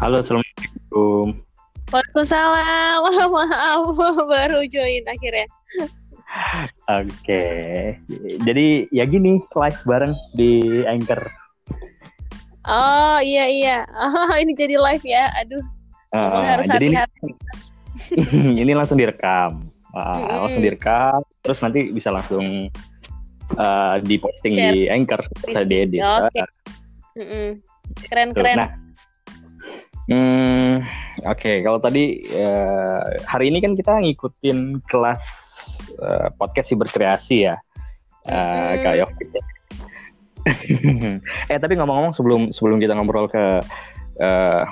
Halo, Assalamualaikum. Waalaikumsalam. Maaf, baru join akhirnya. Oke. Jadi ya gini, live bareng di Anchor. Oh iya iya. Oh ini jadi live ya. Aduh. Uh, harus jadi hati-hati. ini, ini langsung direkam. Uh, Mm-mm. Langsung direkam, terus nanti bisa langsung uh, diposting Share. di Anchor, bisa diedit. Oke. Mm-mm. Keren Tuh, keren. Nah, hmm, oke. Kalau tadi eh, hari ini kan kita ngikutin kelas eh, podcast si berkreasi ya, Eh, Mm-mm. Kak Yovit. eh tapi ngomong-ngomong sebelum sebelum kita ngobrol ke eh,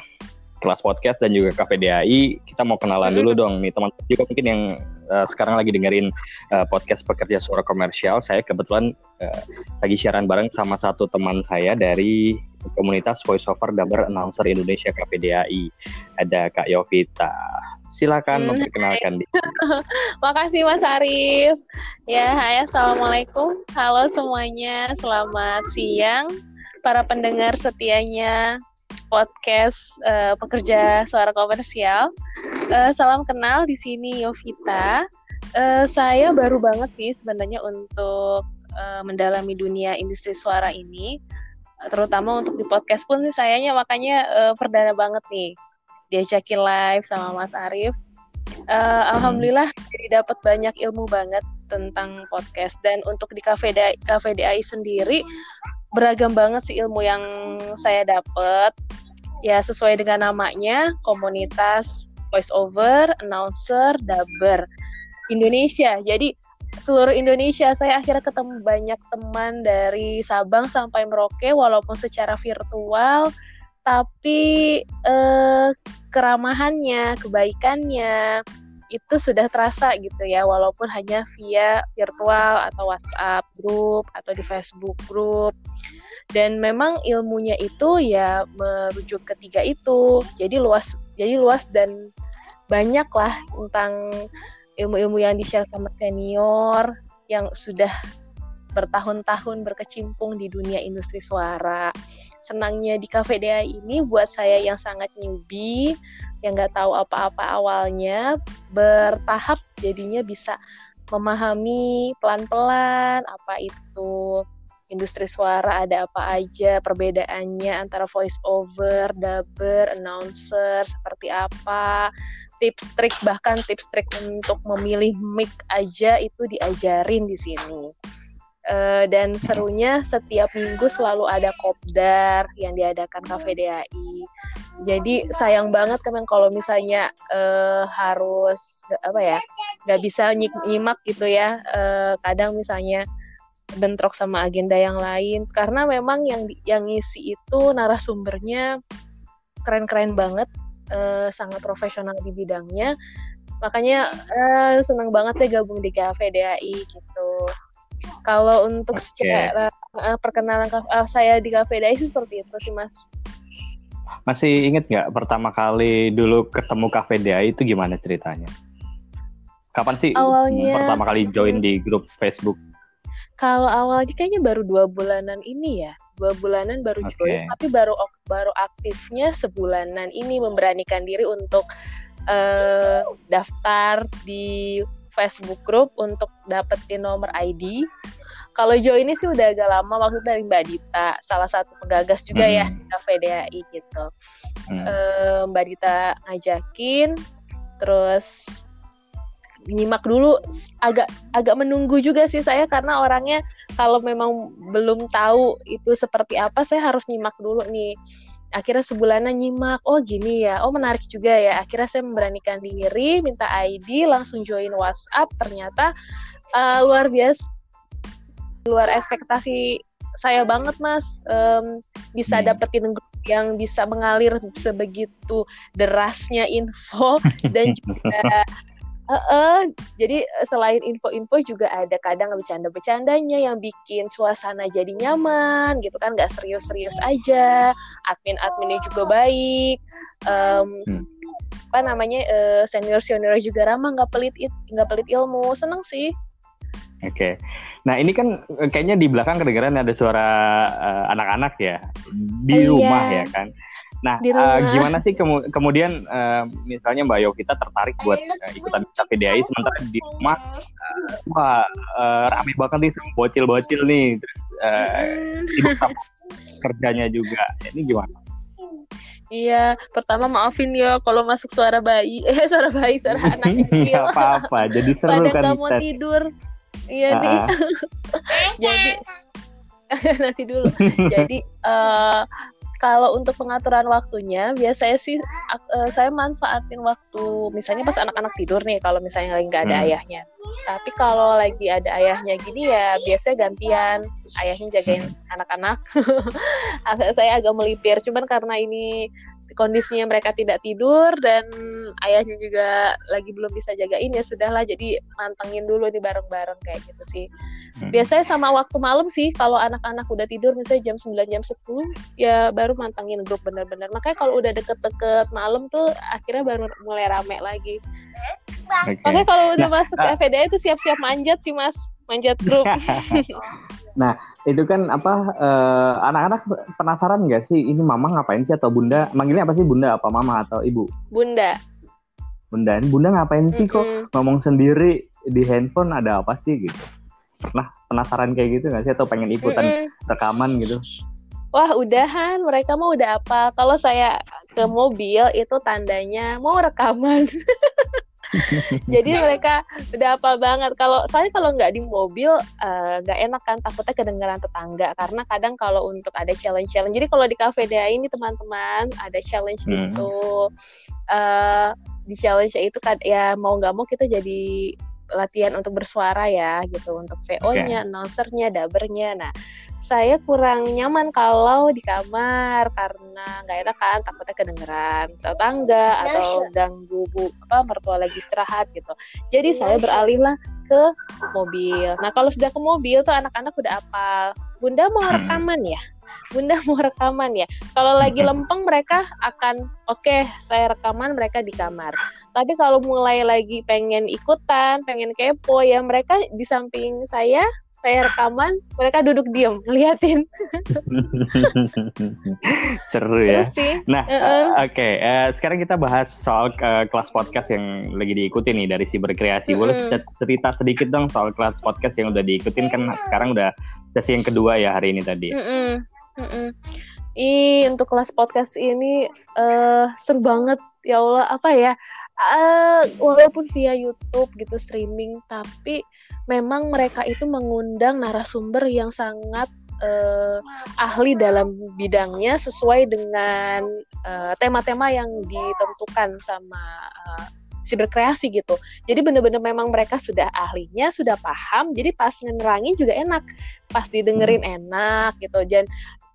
kelas podcast dan juga KPDAI, kita mau kenalan dulu dong nih teman juga mungkin yang eh, sekarang lagi dengerin eh, podcast pekerja suara komersial. Saya kebetulan eh, lagi siaran bareng sama satu teman saya dari komunitas voiceover dubber announcer Indonesia KPDAI. Ada Kak Yovita. Silakan Hmm, memperkenalkan diri. Makasih Mas Arif. Ya, hai Assalamualaikum. Halo semuanya. Selamat siang para pendengar setianya podcast eh, pekerja suara komersial. Eh, salam kenal di sini Yovita. Eh, saya baru banget sih sebenarnya untuk eh, mendalami dunia industri suara ini. Terutama untuk di podcast pun sih sayanya makanya eh, perdana banget nih diajakin live sama Mas Arif. Eh, Alhamdulillah jadi dapat banyak ilmu banget tentang podcast dan untuk di KVDI, KVDI sendiri beragam banget sih ilmu yang saya dapat. Ya sesuai dengan namanya komunitas voice over, announcer, dubber Indonesia. Jadi seluruh Indonesia saya akhirnya ketemu banyak teman dari Sabang sampai Merauke walaupun secara virtual tapi eh, keramahannya, kebaikannya itu sudah terasa gitu ya walaupun hanya via virtual atau WhatsApp grup atau di Facebook grup dan memang ilmunya itu ya merujuk ketiga itu. Jadi luas jadi luas dan banyak lah tentang ilmu-ilmu yang di-share sama senior yang sudah bertahun-tahun berkecimpung di dunia industri suara. Senangnya di Cafe DA ini buat saya yang sangat newbie yang nggak tahu apa-apa awalnya bertahap jadinya bisa memahami pelan-pelan apa itu industri suara ada apa aja perbedaannya antara voice over, dubber, announcer seperti apa tips trik bahkan tips trik untuk memilih mic aja itu diajarin di sini Eh, dan serunya setiap minggu selalu ada kopdar yang diadakan Cafe DAI. Jadi sayang banget kan kalau misalnya eh, harus apa ya nggak bisa nyik- nyimak gitu ya. Eh, kadang misalnya bentrok sama agenda yang lain karena memang yang yang ngisi itu narasumbernya keren-keren banget, eh, sangat profesional di bidangnya. Makanya eh, senang banget saya gabung di Cafe DAI gitu. Kalau untuk Oke. secara eh, perkenalan eh, saya di Cafe DAI sih seperti itu sih Mas. Masih inget nggak pertama kali dulu ketemu KPDAI itu gimana ceritanya? Kapan sih Awalnya- pertama kali join di grup Facebook? Kalau awalnya kayaknya baru dua bulanan ini ya, dua bulanan baru Oke. join, tapi baru baru aktifnya sebulanan ini memberanikan diri untuk eh, daftar di Facebook group untuk dapetin nomor ID. Kalau join ini sih udah agak lama, maksudnya dari Mbak Dita, salah satu penggagas juga ya Hmm. di Cafe DAI gitu. Hmm. eh, Mbak Dita ngajakin terus nyimak dulu agak agak menunggu juga sih saya karena orangnya kalau memang belum tahu itu seperti apa saya harus nyimak dulu nih akhirnya sebulanan nyimak oh gini ya oh menarik juga ya akhirnya saya memberanikan diri minta ID langsung join WhatsApp ternyata eh, luar biasa luar ekspektasi saya banget mas Em, bisa Hmm. dapetin grup yang bisa mengalir sebegitu derasnya info dan juga eh, eh, jadi selain info-info juga ada kadang bercanda-bercandanya yang bikin suasana jadi nyaman gitu kan nggak serius-serius aja admin-adminnya juga baik Em, Hmm. apa namanya senior senior juga ramah nggak pelit it- nggak pelit ilmu seneng sih Oke. Nah ini kan eh, kayaknya di belakang kedengeran ada suara eh, anak-anak ya di Iya. rumah ya kan. Nah, uh, gimana sih kemu kemudian uh, misalnya Mbak Yo kita tertarik buat uh, ikutan KPDI sementara di rumah uh, wah uh, rame banget nih bocil-bocil nih terus uh, kerjanya juga. Ini gimana? Iya, pertama maafin ya kalau masuk suara bayi, eh suara bayi, suara anak kecil. apa-apa, jadi seru Pada kan. Pada mau tidur. Iya uh. nih. jadi nanti dulu. jadi uh, kalau untuk pengaturan waktunya biasanya sih uh, saya manfaatin waktu misalnya pas anak-anak tidur nih kalau misalnya lagi nggak ada hmm. ayahnya tapi kalau lagi ada ayahnya gini ya biasanya gantian ayahnya jagain hmm. anak-anak saya agak melipir cuman karena ini kondisinya mereka tidak tidur dan ayahnya juga lagi belum bisa jagain ya sudahlah jadi mantengin dulu di bareng-bareng kayak gitu sih. Hmm. biasanya sama waktu malam sih kalau anak-anak udah tidur misalnya jam 9 jam 10 ya baru mantengin grup bener-bener. Makanya kalau udah deket-deket malam tuh akhirnya baru mulai rame lagi. Okay. makanya kalau udah nah, masuk ke FEDA itu siap-siap manjat sih mas. Manjat grup. Nah itu kan apa uh, anak-anak penasaran nggak sih ini mama ngapain sih atau bunda? Manggilnya apa sih bunda? Apa mama atau ibu? Bunda. Bunda bunda ngapain sih mm -mm. kok ngomong sendiri di handphone ada apa sih gitu. Pernah penasaran kayak gitu nggak sih atau pengen ikutan mm -mm. rekaman gitu? Wah udahan. Mereka mau udah apa. Kalau saya ke mobil itu tandanya mau rekaman jadi mereka udah apa banget kalau saya kalau nggak di mobil eh, nggak uh, enak kan takutnya kedengaran tetangga karena kadang kalau untuk ada challenge challenge jadi kalau di cafe day ini teman-teman ada challenge hmm. itu uh, di challenge itu kan ya mau nggak mau kita jadi latihan untuk bersuara ya gitu untuk VO-nya, okay. announcernya, dabernya. Nah, saya kurang nyaman kalau di kamar karena nggak enak kan takutnya kedengeran tetangga atau ganggu bu apa mertua lagi istirahat gitu. Jadi saya beralihlah ke mobil. Nah kalau sudah ke mobil tuh anak-anak udah apa bunda mau hmm. rekaman ya? Bunda mau rekaman ya? Kalau lagi hmm. lempeng mereka akan oke okay, saya rekaman mereka di kamar. Tapi kalau mulai lagi pengen ikutan pengen kepo ya mereka di samping saya saya rekaman mereka duduk diem ngeliatin seru ya sih. nah uh -uh. oke okay. uh, sekarang kita bahas soal uh, kelas podcast yang lagi diikuti nih dari si berkreasi boleh uh -uh. cerita sedikit dong soal kelas podcast yang udah diikutin kan sekarang udah sesi yang kedua ya hari ini tadi uh -uh. Uh -uh. Ih, untuk kelas podcast ini uh, seru banget ya Allah apa ya uh, walaupun via YouTube gitu streaming tapi memang mereka itu mengundang narasumber yang sangat uh, ahli dalam bidangnya sesuai dengan uh, tema-tema yang ditentukan sama uh, si berkreasi gitu. Jadi bener-bener memang mereka sudah ahlinya, sudah paham. Jadi pas ngenerangin juga enak, pas didengerin hmm. enak gitu. Dan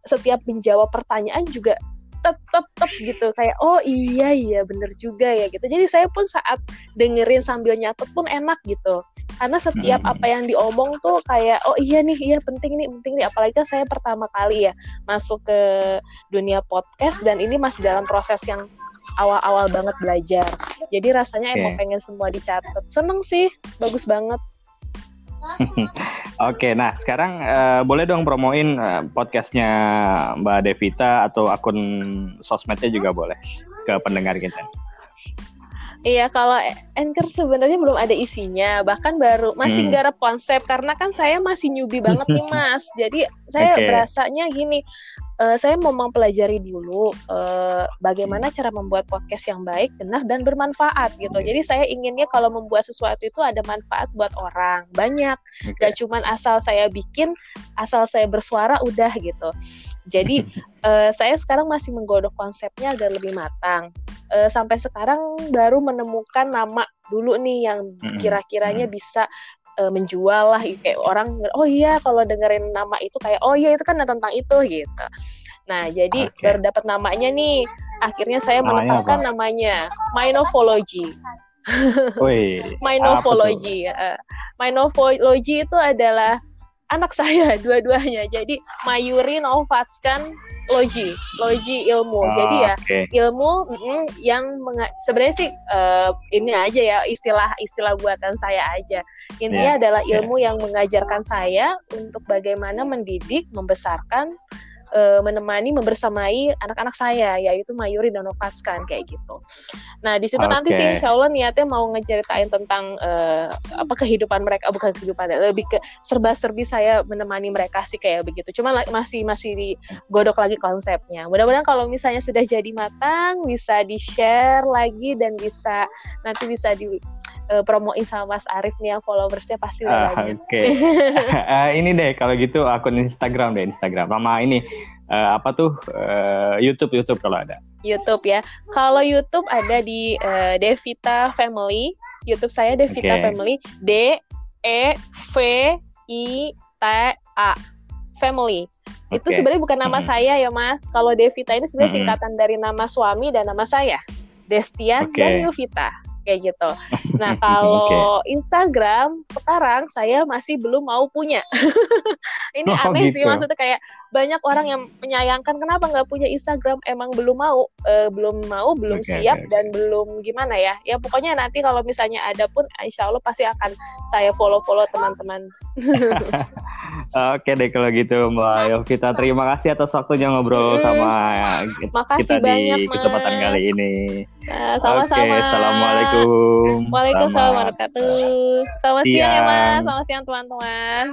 setiap menjawab pertanyaan juga tetep tetep gitu. Kayak oh iya iya bener juga ya gitu. Jadi saya pun saat dengerin sambil nyatet pun enak gitu. Karena setiap hmm. apa yang diomong tuh kayak oh iya nih iya penting nih penting nih. Apalagi kan saya pertama kali ya masuk ke dunia podcast dan ini masih dalam proses yang awal-awal banget belajar. Jadi rasanya okay. emang pengen semua dicatat. Seneng sih bagus banget Oke, nah sekarang uh, boleh dong promoin uh, podcastnya Mbak Devita atau akun sosmednya juga boleh ke pendengar kita. Iya, kalau Anchor sebenarnya belum ada isinya, bahkan baru masih hmm. garap konsep karena kan saya masih newbie banget nih Mas. Jadi saya okay. berasanya gini, uh, saya mau mempelajari dulu uh, bagaimana cara membuat podcast yang baik, benar dan bermanfaat gitu. Jadi saya inginnya kalau membuat sesuatu itu ada manfaat buat orang banyak, okay. gak cuman asal saya bikin, asal saya bersuara udah gitu. Jadi uh, saya sekarang masih menggodok konsepnya agar lebih matang uh, sampai sekarang baru menemukan nama dulu nih yang kira-kiranya bisa uh, menjual lah kayak orang oh iya kalau dengerin nama itu kayak oh iya itu kan tentang itu gitu. Nah jadi okay. baru dapat namanya nih akhirnya saya menetapkan namanya Minofology Minofology uh, Minofology itu adalah anak saya dua-duanya jadi Mayuri Novatskan logi, logi ilmu. Oh, Jadi ya okay. ilmu mm, yang sebenarnya sih uh, ini aja ya istilah-istilah buatan saya aja. Intinya yeah. adalah ilmu yeah. yang mengajarkan saya untuk bagaimana mendidik, membesarkan uh, menemani membersamai anak-anak saya yaitu Mayuri dan Novatskan kayak gitu. Nah di situ okay. nanti sih Insya Allah niatnya mau ngeceritain tentang uh, apa kehidupan mereka bukan kehidupan lebih ke serba-serbi saya menemani mereka sih kayak begitu. Cuma masih masih digodok lagi konsepnya. Mudah-mudahan kalau misalnya sudah jadi matang bisa di share lagi dan bisa nanti bisa di uh, promoin sama Mas Arif nih yang followersnya pasti udah uh, Oke. Okay. uh, ini deh kalau gitu akun Instagram deh Instagram. Sama ini uh, apa tuh uh, YouTube YouTube kalau ada. YouTube ya. Kalau YouTube ada di uh, Devita Family. YouTube saya Devita okay. Family. D E V I T A Family. Okay. Itu sebenarnya bukan nama hmm. saya ya Mas. Kalau Devita ini sebenarnya hmm. singkatan dari nama suami dan nama saya. Destian okay. dan Yovita kayak gitu. Nah kalau okay. Instagram sekarang saya masih belum mau punya. Ini oh, aneh gitu. sih maksudnya kayak banyak orang yang menyayangkan kenapa nggak punya Instagram emang belum mau, uh, belum mau, belum okay, siap okay, dan belum gimana ya. Ya pokoknya nanti kalau misalnya ada pun, Insya Allah pasti akan saya follow-follow teman-teman. Oke deh kalau gitu Mbak Yovita terima kasih atas waktunya ngobrol sama Makasih kita banyak, di kesempatan kali ini. Nah, sama-sama. Oke, assalamualaikum. Waalaikumsalam warahmatullahi wabarakatuh. Selamat siang. siang ya Mas, selamat siang teman-teman.